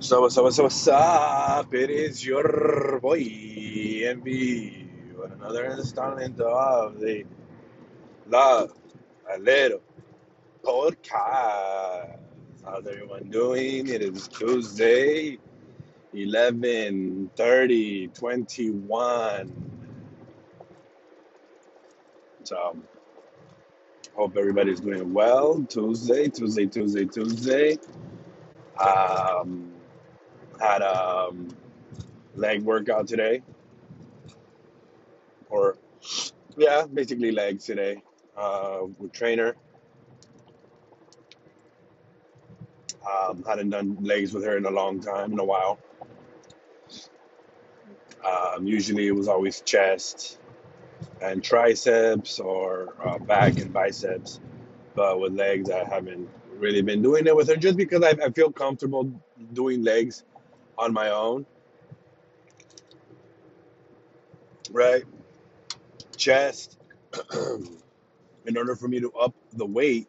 So what's up, what's up, what's up? It is your boy MV with another installment of the Love a Little podcast. How's everyone doing? It is Tuesday, 11 30 21. So hope everybody's doing well. Tuesday, Tuesday, Tuesday, Tuesday. Um, had a um, leg workout today, or yeah, basically legs today. Uh, with trainer. Um, hadn't done legs with her in a long time, in a while. Um, usually it was always chest and triceps or uh, back and biceps, but with legs I haven't really been doing it with her just because I, I feel comfortable doing legs on my own, right? Chest. in order for me to up the weight,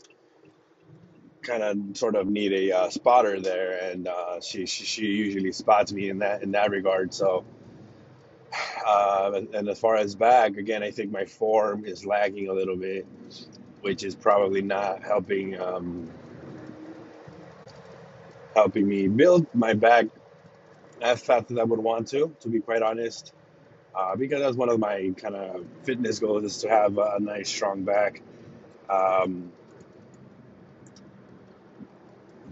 kind of sort of need a uh, spotter there, and uh, she, she she usually spots me in that in that regard. So, uh, and, and as far as back, again, I think my form is lagging a little bit, which is probably not helping um, helping me build my back as fast as I would want to. To be quite honest, uh, because that's one of my kind of fitness goals is to have a, a nice strong back. Um,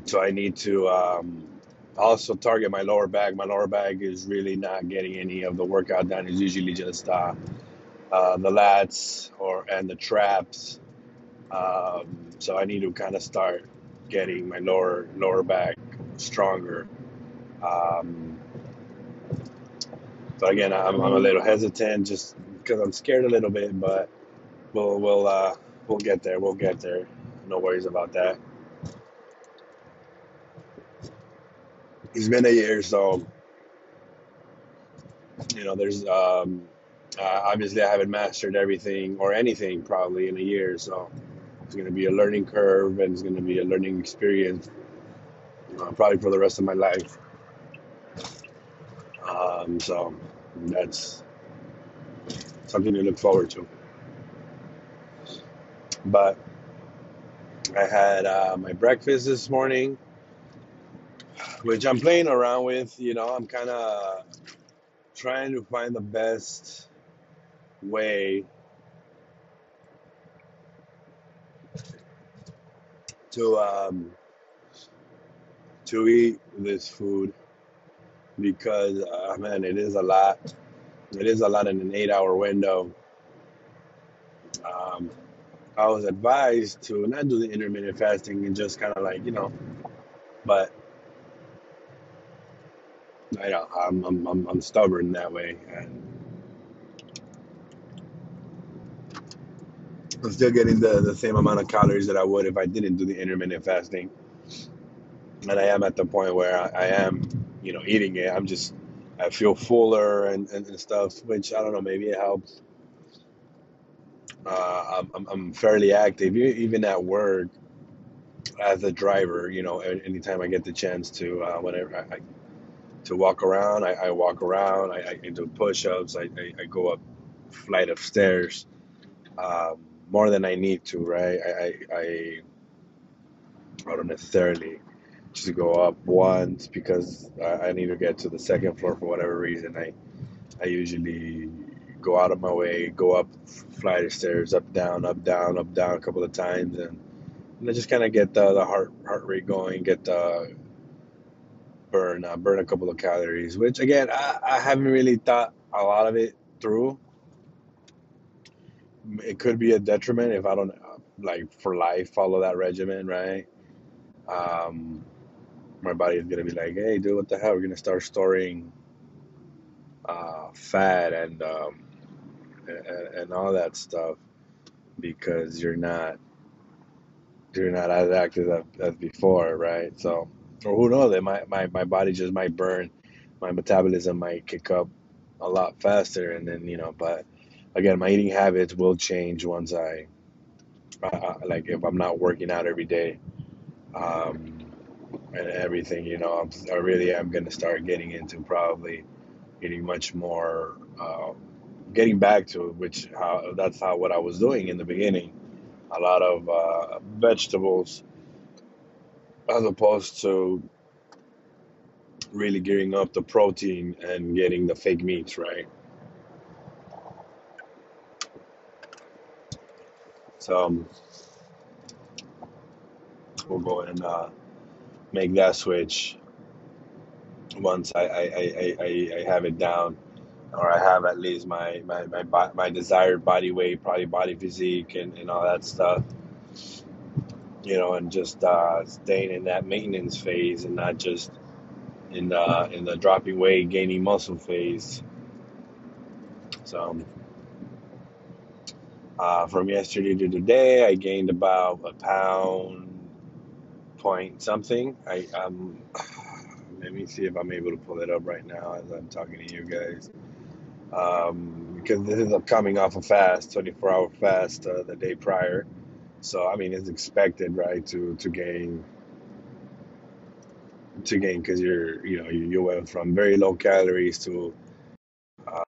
so I need to um, also target my lower back. My lower back is really not getting any of the workout done. It's usually just uh, uh, the lats or and the traps. Um, so I need to kind of start getting my lower lower back stronger. Um, so again, I'm, I'm a little hesitant just because I'm scared a little bit, but we'll we'll uh, we'll get there. We'll get there. No worries about that. It's been a year, so you know, there's um, uh, obviously I haven't mastered everything or anything probably in a year, so it's going to be a learning curve and it's going to be a learning experience uh, probably for the rest of my life. Um, so that's something to look forward to. But I had uh, my breakfast this morning, which I'm playing around with. You know, I'm kind of trying to find the best way to um, to eat this food because uh, man, it is a lot. It is a lot in an eight-hour window. Um, I was advised to not do the intermittent fasting and just kind of like you know, but I don't, I'm, I'm I'm I'm stubborn that way, and I'm still getting the the same amount of calories that I would if I didn't do the intermittent fasting. And I am at the point where I, I am, you know, eating it. I'm just I feel fuller and, and, and stuff, which I don't know, maybe it helps. Uh, I'm, I'm fairly active, even at work as a driver. You know, anytime I get the chance to, uh, whenever I, I to walk around, I, I walk around. I, I do push-ups. I, I, I go up flight of stairs um, more than I need to. Right? I I, I I don't necessarily just go up once because I, I need to get to the second floor for whatever reason. I I usually go out of my way, go up flight of stairs, up down, up down, up down a couple of times, and, and I just kind of get the, the heart heart rate going, get the burn uh, burn a couple of calories. Which again, I, I haven't really thought a lot of it through. It could be a detriment if I don't like for life follow that regimen, right? Um, my body is gonna be like, hey, dude, what the hell? We're gonna start storing uh, fat and um, and, and all that stuff because you're not you're not as active as, as before, right? So, or who knows? It might my my body just might burn, my metabolism might kick up a lot faster, and then you know. But again, my eating habits will change once I uh, like if I'm not working out every day. Um, and everything. You know, I'm, I really am going to start getting into probably getting much more, uh, getting back to which that's how what I was doing in the beginning. A lot of uh, vegetables as opposed to really gearing up the protein and getting the fake meats, right? So um, we'll go and uh, make that switch once I, I, I, I, have it down or I have at least my my my, my desired body weight, probably body physique, and, and all that stuff. You know, and just uh, staying in that maintenance phase and not just in the in the dropping weight, gaining muscle phase. So uh, from yesterday to today, I gained about a pound point something. I um, let me see if I'm able to pull it up right now as I'm talking to you guys. Um, because this is coming off a fast, 24 hour fast uh, the day prior. So I mean, it's expected, right, to to gain to gain because you're you know you, you went from very low calories to. Uh,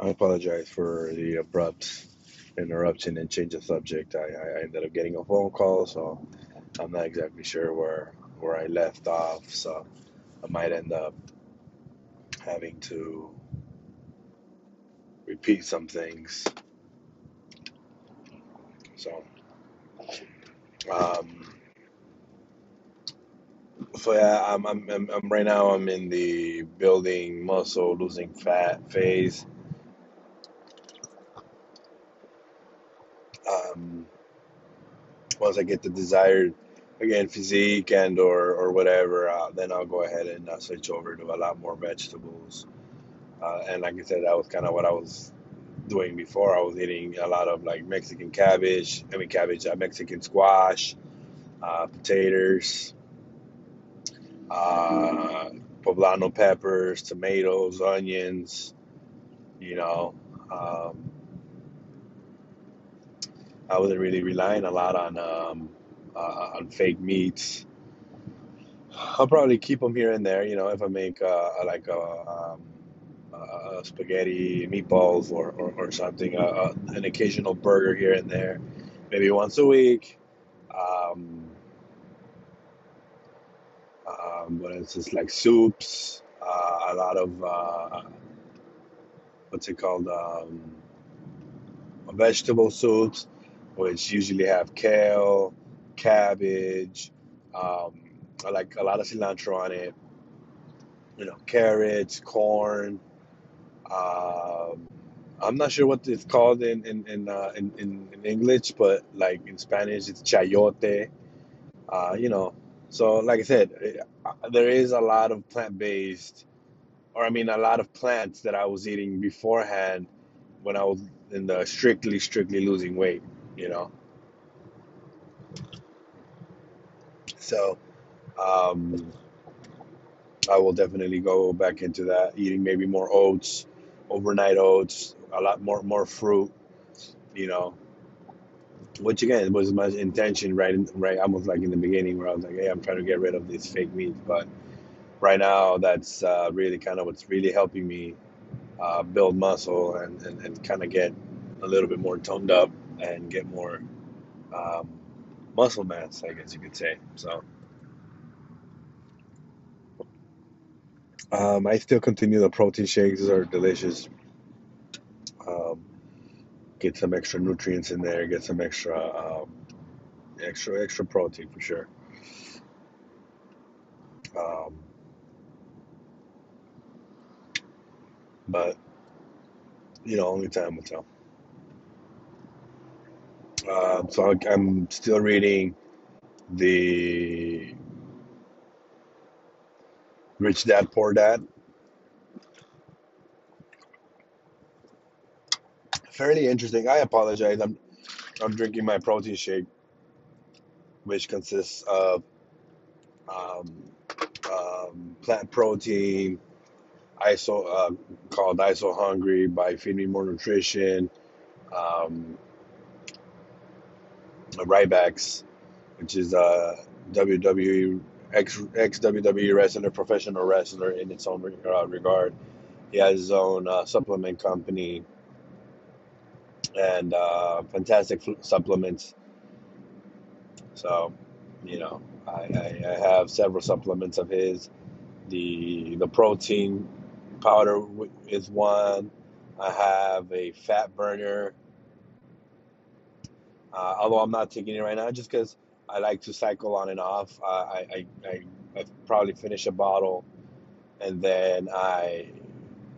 I apologize for the abrupt interruption and change of subject. I, I ended up getting a phone call, so I'm not exactly sure where where I left off. So I might end up having to repeat some things. So, um, so yeah, I'm, I'm, I'm, I'm right now. I'm in the building muscle, losing fat phase. Um, once I get the desired again physique and or or whatever, uh, then I'll go ahead and uh, switch over to a lot more vegetables. Uh, and like I said, that was kind of what I was doing before. I was eating a lot of like Mexican cabbage, I mean cabbage, uh, Mexican squash, uh, potatoes, uh, poblano peppers, tomatoes, onions. You know, um, I wasn't really relying a lot on um, uh, on fake meats. I'll probably keep them here and there. You know, if I make uh, like a um, uh, spaghetti, meatballs, or, or, or something, uh, uh, an occasional burger here and there, maybe once a week. Um, um, but it's just like soups, uh, a lot of uh, what's it called, um, vegetable soups, which usually have kale, cabbage, um, I like a lot of cilantro on it, you know, carrots, corn, um, I'm not sure what it's called in in in, uh, in, in in English, but like in Spanish, it's chayote. Uh, you know, so like I said, eh, uh, there is a lot of plant based, or I mean, a lot of plants that I was eating beforehand when I was in the strictly strictly losing weight. You know, so um, I will definitely go back into that, eating maybe more oats overnight oats, a lot more more fruit, you know. Which again was my intention, right? Right, almost like in the beginning, where I was like, "Hey, I'm trying to get rid of this fake meat," but right now, that's uh, really kind of what's really helping me uh, build muscle and, and, and kind of get a little bit more toned up and get more um, muscle mass, I guess you could say. So. Um, I still continue the protein shakes; are delicious. Um, get some extra nutrients in there. Get some extra, um, extra, extra protein for sure. Um, but you know, only time will tell. Um, so I'm still reading the Rich Dad Poor Dad. Fairly interesting. I apologize. I'm I'm drinking my protein shake, which consists of um, um, plant protein, ISO uh, called ISO Hungry by Feed Me More Nutrition, um, Ryback's, which is a WWE ex ex WWE wrestler, professional wrestler in its own uh, regard. He has his own uh, supplement company and uh, fantastic supplements. So, you know, I, I, I have several supplements of his. The the protein powder is one. I have a fat burner. Uh, although I'm not taking it right now, just because I like to cycle on and off. Uh, I, I, I, I probably finish a bottle, and then I,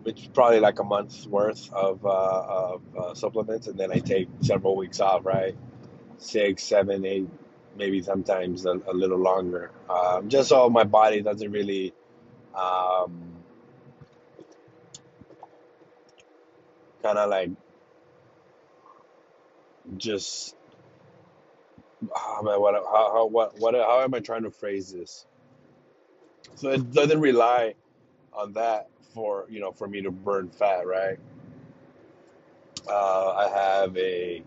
it's probably like a month's worth of, uh, of uh, supplements, and then I take several weeks off. Right, six, seven, eight, maybe sometimes a, a little longer. Um, just so my body doesn't really. Um, kind of like just oh man, what how, how what what how am I trying to phrase this? So it doesn't rely on that for you know for me to burn fat, right? Uh, I have a,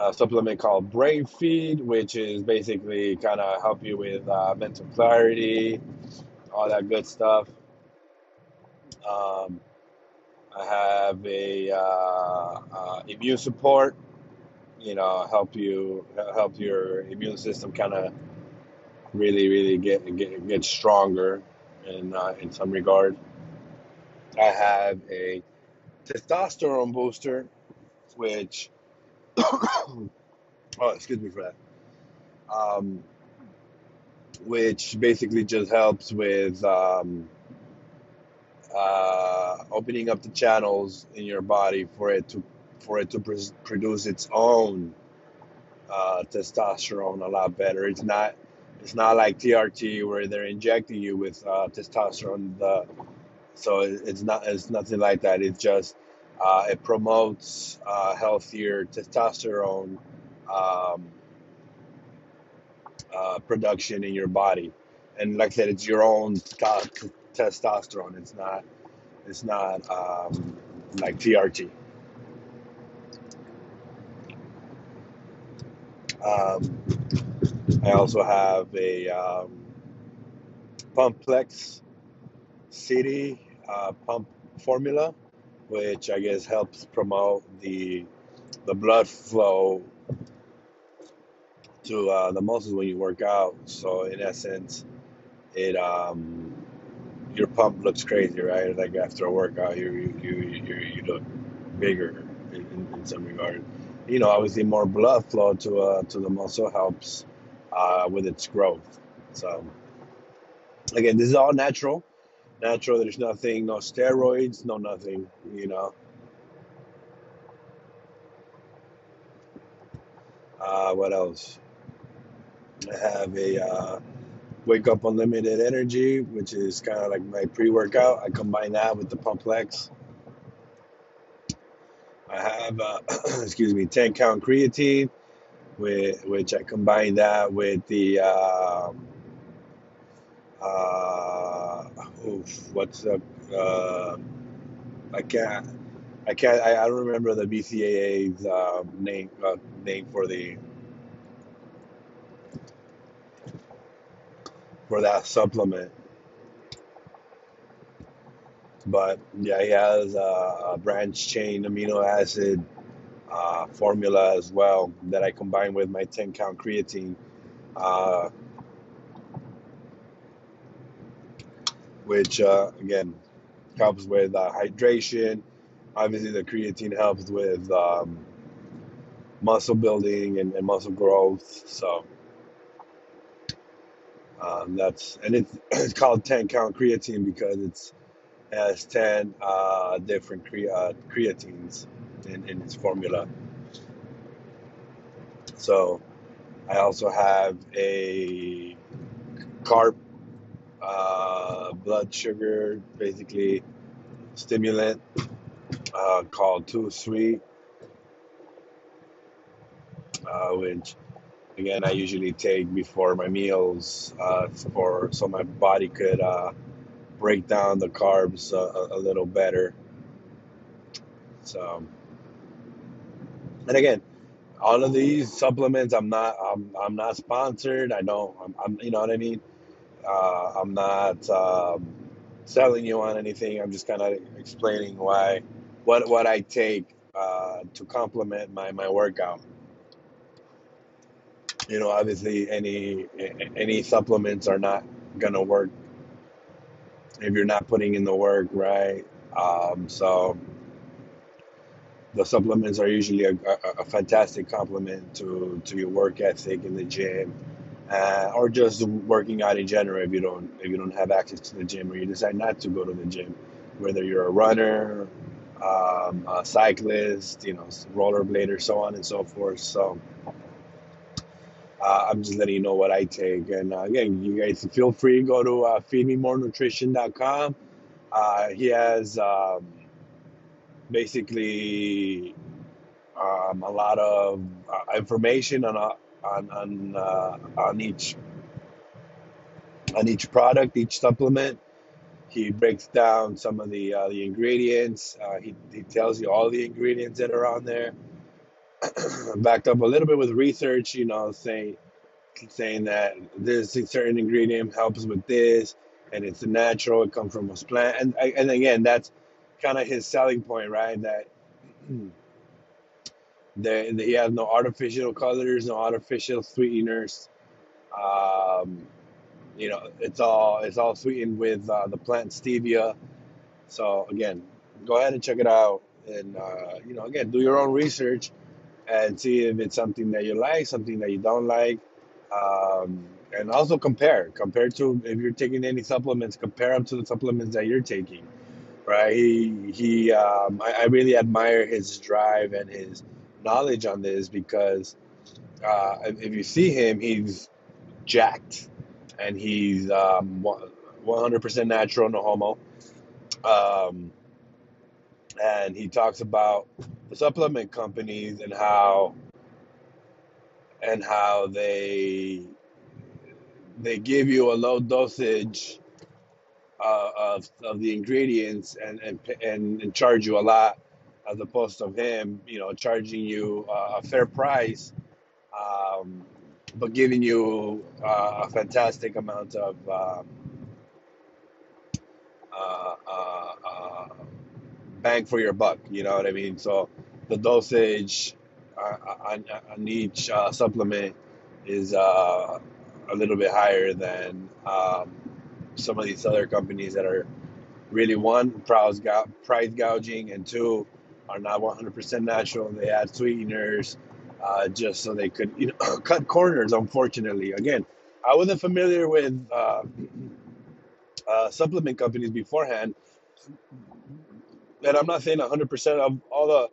a supplement called Brain Feed, which is basically kind of help you with uh, mental clarity, all that good stuff. Um, I have a uh, uh, immune support. You know, help you help your immune system kind of really, really get get get stronger in uh, in some regard. I have a testosterone booster, which oh, excuse me for that. Um, which basically just helps with um, uh, opening up the channels in your body for it to for it to pr- produce its own uh, testosterone a lot better. It's not it's not like TRT where they're injecting you with uh, testosterone. The, so it's not it's nothing like that. It's just uh, it promotes uh, healthier testosterone um, uh, production in your body, and like I said, it's your own testosterone. It's not it's not um, like TRT. Um, I also have a um, Pumplex City uh, pump formula, which I guess helps promote the the blood flow to uh, the muscles when you work out. So in essence, it um, your pump looks crazy, right? Like after a workout, you you you you, look bigger in, in, some regard. You know, obviously more blood flow to uh, to the muscle helps uh, with its growth. So again, this is all natural. Natural. There's nothing, no steroids, no nothing. You know. Uh, what else? I have a uh, Wake Up Unlimited Energy, which is kind of like my pre workout. I combine that with the Pumplex. Have, uh, excuse me, 10 count creatine, with, which I combine that with the, um, uh, oof, what's the, uh, I can't, I can't, I, I don't remember the BCAA's uh, name, uh, name for the for that supplement. But yeah, he has a, branch chain amino acid uh, formula as well that I combine with my 10 count creatine, uh, which uh, again helps with uh, hydration. Obviously, the creatine helps with um, muscle building and, and muscle growth. So um, that's and it's, it's called 10 count creatine because it's has 10 uh, different cre- uh, creatines in, in its formula. So I also have a carb uh, blood sugar, basically stimulant uh, called Too Sweet, uh, which again I usually take before my meals uh, for so my body could uh, break down the carbs a, a little better. So, and again, all of these supplements, I'm not, I'm, I'm not sponsored. I don't, I'm, I'm you know what I mean. Uh, I'm not um, selling you on anything. I'm just kind of explaining why, what, what I take uh, to complement my my workout. You know, obviously, any any supplements are not gonna work if you're not putting in the work, right? Um, so the supplements are usually a, a, a fantastic complement to, to your work ethic in the gym, uh, or just working out in general. If you don't if you don't have access to the gym, or you decide not to go to the gym, whether you're a runner, um, a cyclist, you know, rollerblader, so on and so forth. So uh, I'm just letting you know what I take. And uh, again, you guys feel free to go to uh, feedmemorenutrition.com. Uh, he has um, basically um, a lot of uh, information on uh, on on, uh, on each on each product, each supplement. He breaks down some of the the ingredients. He, he tells you all the ingredients that are on there, backed up a little bit with research. You know, saying saying that this certain ingredient helps with this, and it's natural. It comes from a plant, and and again, that's kind of his selling point, right? That they, he has no artificial colors, no artificial sweeteners. Um, you know, it's all it's all sweetened with uh, the plant stevia. So again, go ahead and check it out, and uh, you know, again, do your own research and see if it's something that you like, something that you don't like, um, and also compare. Compare to if you're taking any supplements, compare them to the supplements that you're taking. Right? He he. Um, I, I really admire his drive and his knowledge on this because uh, if you see him, he's jacked and he's um, 100% natural, no homo. Um, and he talks about the supplement companies and how and how they they give you a low dosage uh, of of the ingredients and and and, and charge you a lot, as opposed to him, you know, charging you uh, a fair price, um, but giving you uh, a fantastic amount of um, uh, uh, uh, bang for your buck. You know what I mean? So the dosage on, on each uh, supplement is uh, a little bit higher than um, some of these other companies that are really one price, price gouging and two are not 100% natural and they add sweeteners uh, just so they could you know cut corners unfortunately again i wasn't familiar with uh, uh, supplement companies beforehand and i'm not saying 100% of all the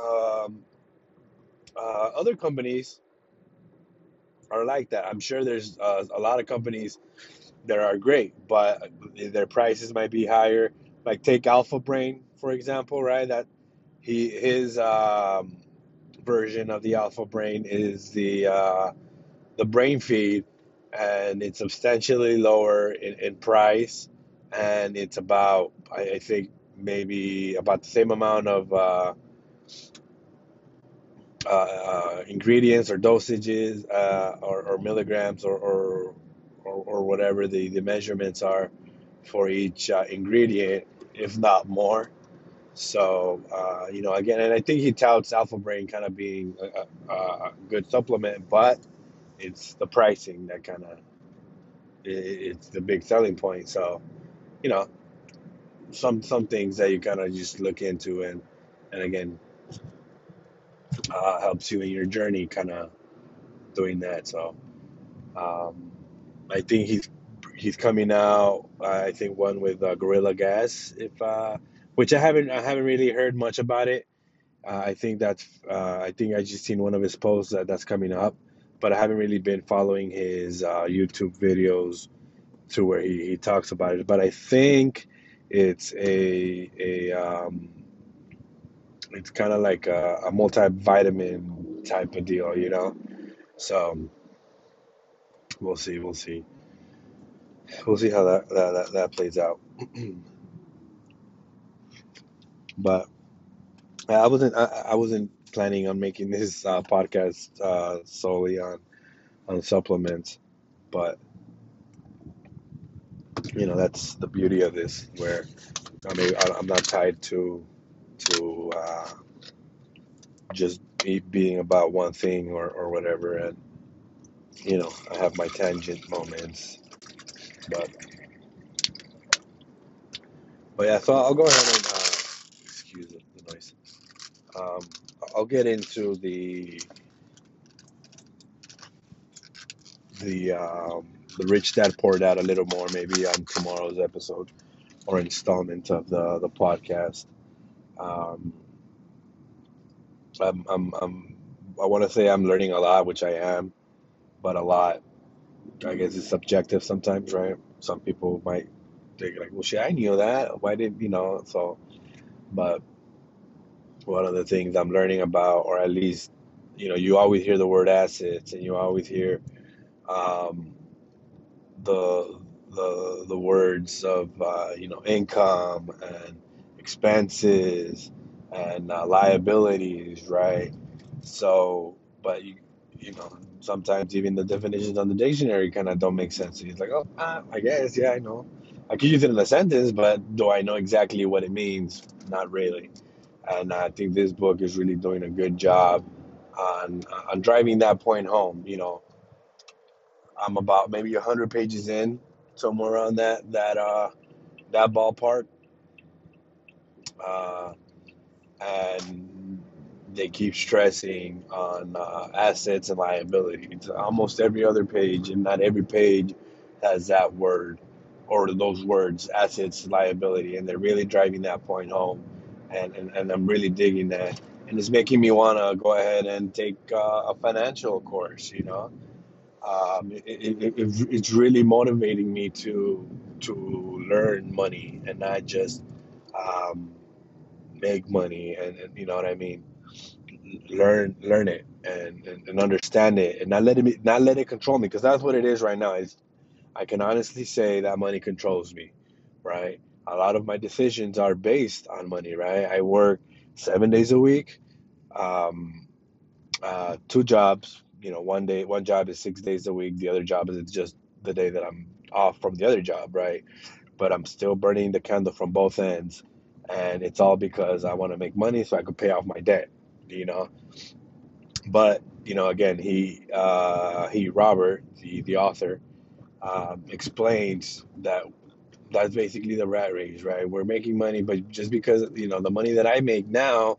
um, uh, other companies are like that. I'm sure there's uh, a lot of companies that are great but their prices might be higher. Like take alpha brain for example right? That he his um, version of the alpha brain is the uh, the brain feed and it's substantially lower in, in price and it's about I, I think maybe about the same amount of uh, uh, uh, ingredients or dosages uh, or, or milligrams or, or, or, whatever the, the measurements are for each uh, ingredient, if not more. So, uh, you know, again, and I think he touts Alpha Brain kind of being a, a, a good supplement, but it's the pricing that kind of it's the big selling point. So, you know, some some things that you kind of just look into and and again uh, helps you in your journey, kind of doing that. So, um, I think he's he's coming out. I think one with uh, Gorilla Gas, if uh, which I haven't I haven't really heard much about it. Uh, I think that's uh, I think I just seen one of his posts that that's coming up, but I haven't really been following his uh, YouTube videos to where he, he talks about it. But I think it's a a um, it's kind of like a, a multivitamin type of deal, you know. So we'll see, we'll see, we'll see how that that that, that plays out. but I wasn't I, I wasn't planning on making this uh, podcast uh, solely on on supplements, but you know that's the beauty of this, where I mean I'm not tied to to uh, just be, being about one thing or, or whatever, and you know I have my tangent moments, but but yeah, so I'll go ahead and uh, excuse the the noise. Um, I'll get into the the um, the Rich Dad Poor Dad a little more maybe on tomorrow's episode or installment of the the podcast. Um, I'm, I'm, I'm I want to say I'm learning a lot, which I am, but a lot. I guess it's subjective sometimes, right? Some people might think like, "Well, shit, I knew that. Why did you know?" So, but one of the things I'm learning about, or at least, you know, you always hear the word assets, and you always hear um, the the the words of uh, you know income and expenses and uh, liabilities, right? So, but you you know sometimes even the definitions on the dictionary kind of don't make sense. It's like, oh, ah, I guess, yeah, I know. I could use it in a sentence, but do I know exactly what it means? Not really. And I think this book is really doing a good job on on driving that point home. You know, I'm about maybe hundred pages in, somewhere around that that uh that ballpark, uh, and they keep stressing on uh, assets and liabilities. Almost every other page, and not every page, has that word or those words, assets, liability, and they're really driving that point home. And and, and I'm really digging that, and it's making me want to go ahead and take uh, a financial course. You know um, it, it, it, it's really motivating me to to learn money and not just um, make money and, and you know what I mean? Learn learn it and, and, and understand it and not let it not let it control me because that's what it is right now is I can honestly say that money controls me right? A lot of my decisions are based on money right? I work seven days a week um, uh, two jobs you know, one day, one job is six days a week. The other job is just the day that I'm off from the other job, right? But I'm still burning the candle from both ends. And it's all because I want to make money so I could pay off my debt, you know? But, you know, again, he, uh, he, Robert, the, the author, um, explains that that's basically the rat race, right? We're making money, but just because, you know, the money that I make now,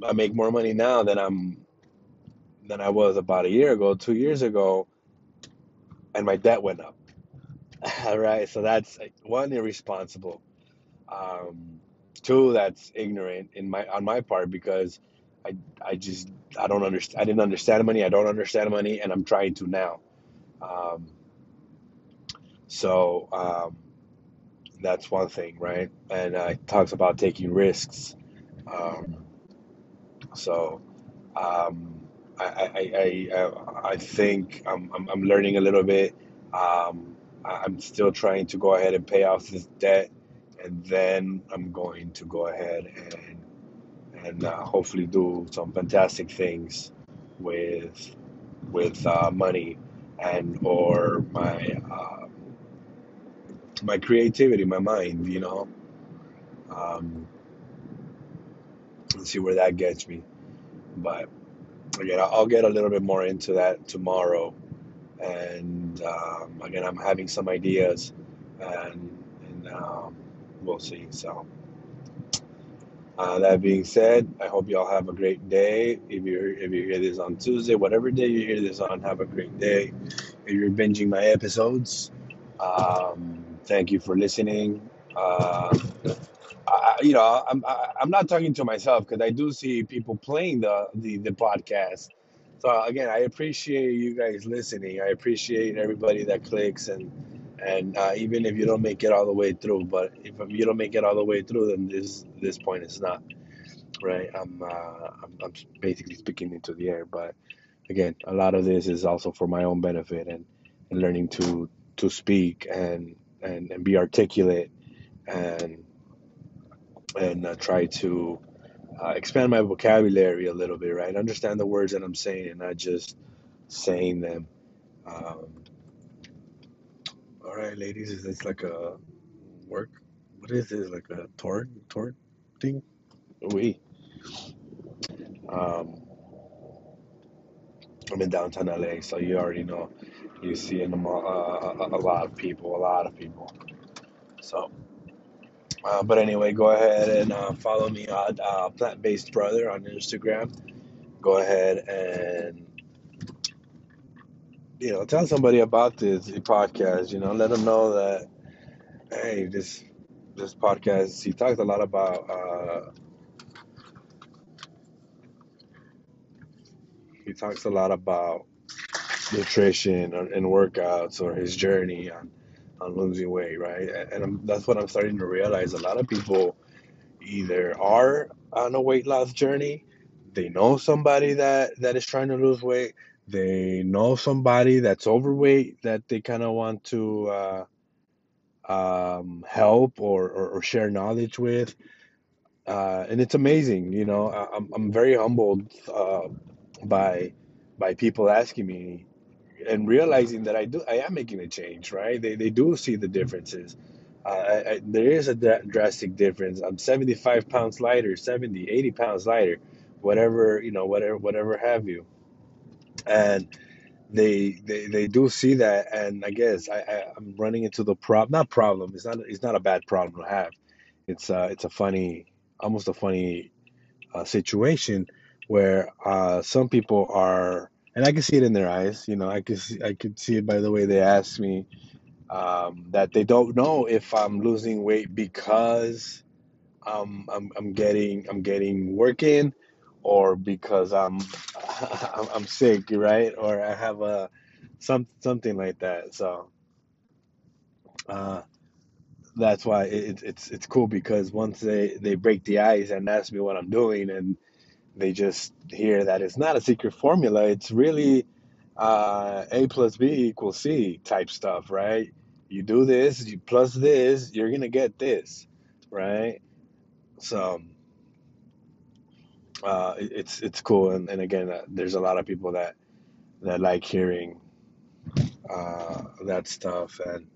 I make more money now than I'm than I was about a year ago, two years ago, and my debt went up. All right, so that's one irresponsible. Um, two, that's ignorant in my on my part because I I just I don't understand. I didn't understand money. I don't understand money, and I'm trying to now. Um, so um, that's one thing, right? And uh, it talks about taking risks. Um, so um, I, I, I, I think I'm, I'm, I'm learning a little bit. Um, I'm still trying to go ahead and pay off this debt, and then I'm going to go ahead and and uh, hopefully do some fantastic things with with uh, money and or my uh, my creativity, my mind. You know, um, let's see where that gets me, but again, I'll get a little bit more into that tomorrow. And um, again, I'm having some ideas, and, and um, we'll see. So, uh, that being said, I hope you all have a great day. If you if you hear this on Tuesday, whatever day you hear this on, have a great day. If you're binging my episodes, um, thank you for listening. Uh, you know, I'm I, I'm not talking to myself because I do see people playing the, the the podcast. So again, I appreciate you guys listening. I appreciate everybody that clicks and and uh, even if you don't make it all the way through, but if you don't make it all the way through, then this this point is not right. I'm uh, I'm, I'm basically speaking into the air, but again, a lot of this is also for my own benefit and, and learning to to speak and and, and be articulate and and uh, try to uh, expand my vocabulary a little bit, right? Understand the words that I'm saying and not just saying them. Um, all right, ladies, is this like a work? What is this? Like a tort tort thing? We. Um, I'm in downtown LA, so you already know. You see in the uh, a, a lot of people, a lot of people. So, uh, but anyway, go ahead and uh, follow me on uh, Plant Based Brother on Instagram. Go ahead and you know tell somebody about this podcast. You know, let them know that hey, this this podcast. He talks a lot about. Uh, he talks a lot about nutrition and and workouts or his journey on, on losing weight, right? And I'm, that's what I'm starting to realize. A lot of people either are on a weight loss journey, they know somebody that that is trying to lose weight, they know somebody that's overweight that they kind of want to uh, um, help or, or, or share knowledge with. Uh, and it's amazing, you know. I, I'm I'm very humbled uh, by by people asking me and realizing that I do I am making a change, right? They they do see the differences. Uh, I, I, there is a dra- drastic difference. I'm 75 pounds lighter, 70, 80 pounds lighter, whatever you know, whatever whatever have you. And they they they do see that, and I guess I, I I'm running into the problem. Not problem. It's not it's not a bad problem to have. It's uh it's a funny, almost a funny uh, situation where uh, some people are, and I can see it in their eyes. You know, I can see, I could see it by the way they ask me um, that they don't know if I'm losing weight because um, I'm I'm getting I'm getting work in, or because I'm I'm, I'm sick, right? Or I have a some something like that. So uh, that's why it, it's it's cool because once they they break the ice and ask me what I'm doing and they just hear that it's not a secret formula. It's really uh, A plus B equals C type stuff, right? You do this, you plus this, you're gonna get this, right? So uh, it's it's cool, and, and again, uh, there's a lot of people that that like hearing uh, that stuff and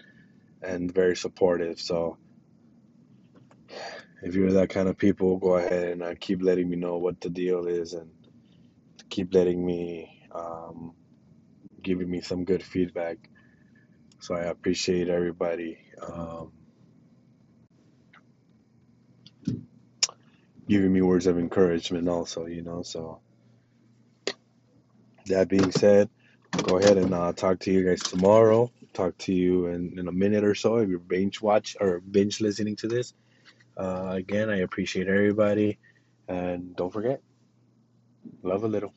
and very supportive. So if you're that kind of people, go ahead and uh, keep letting me know what the deal is, and keep letting me um, giving me some good feedback. So I appreciate everybody um, giving me words of encouragement, also, you know. So that being said, go ahead and uh, talk to you guys tomorrow. Talk to you in, in a minute or so if you're binge watch or binge listening to this. Uh, again, I appreciate everybody, and don't forget, love a little.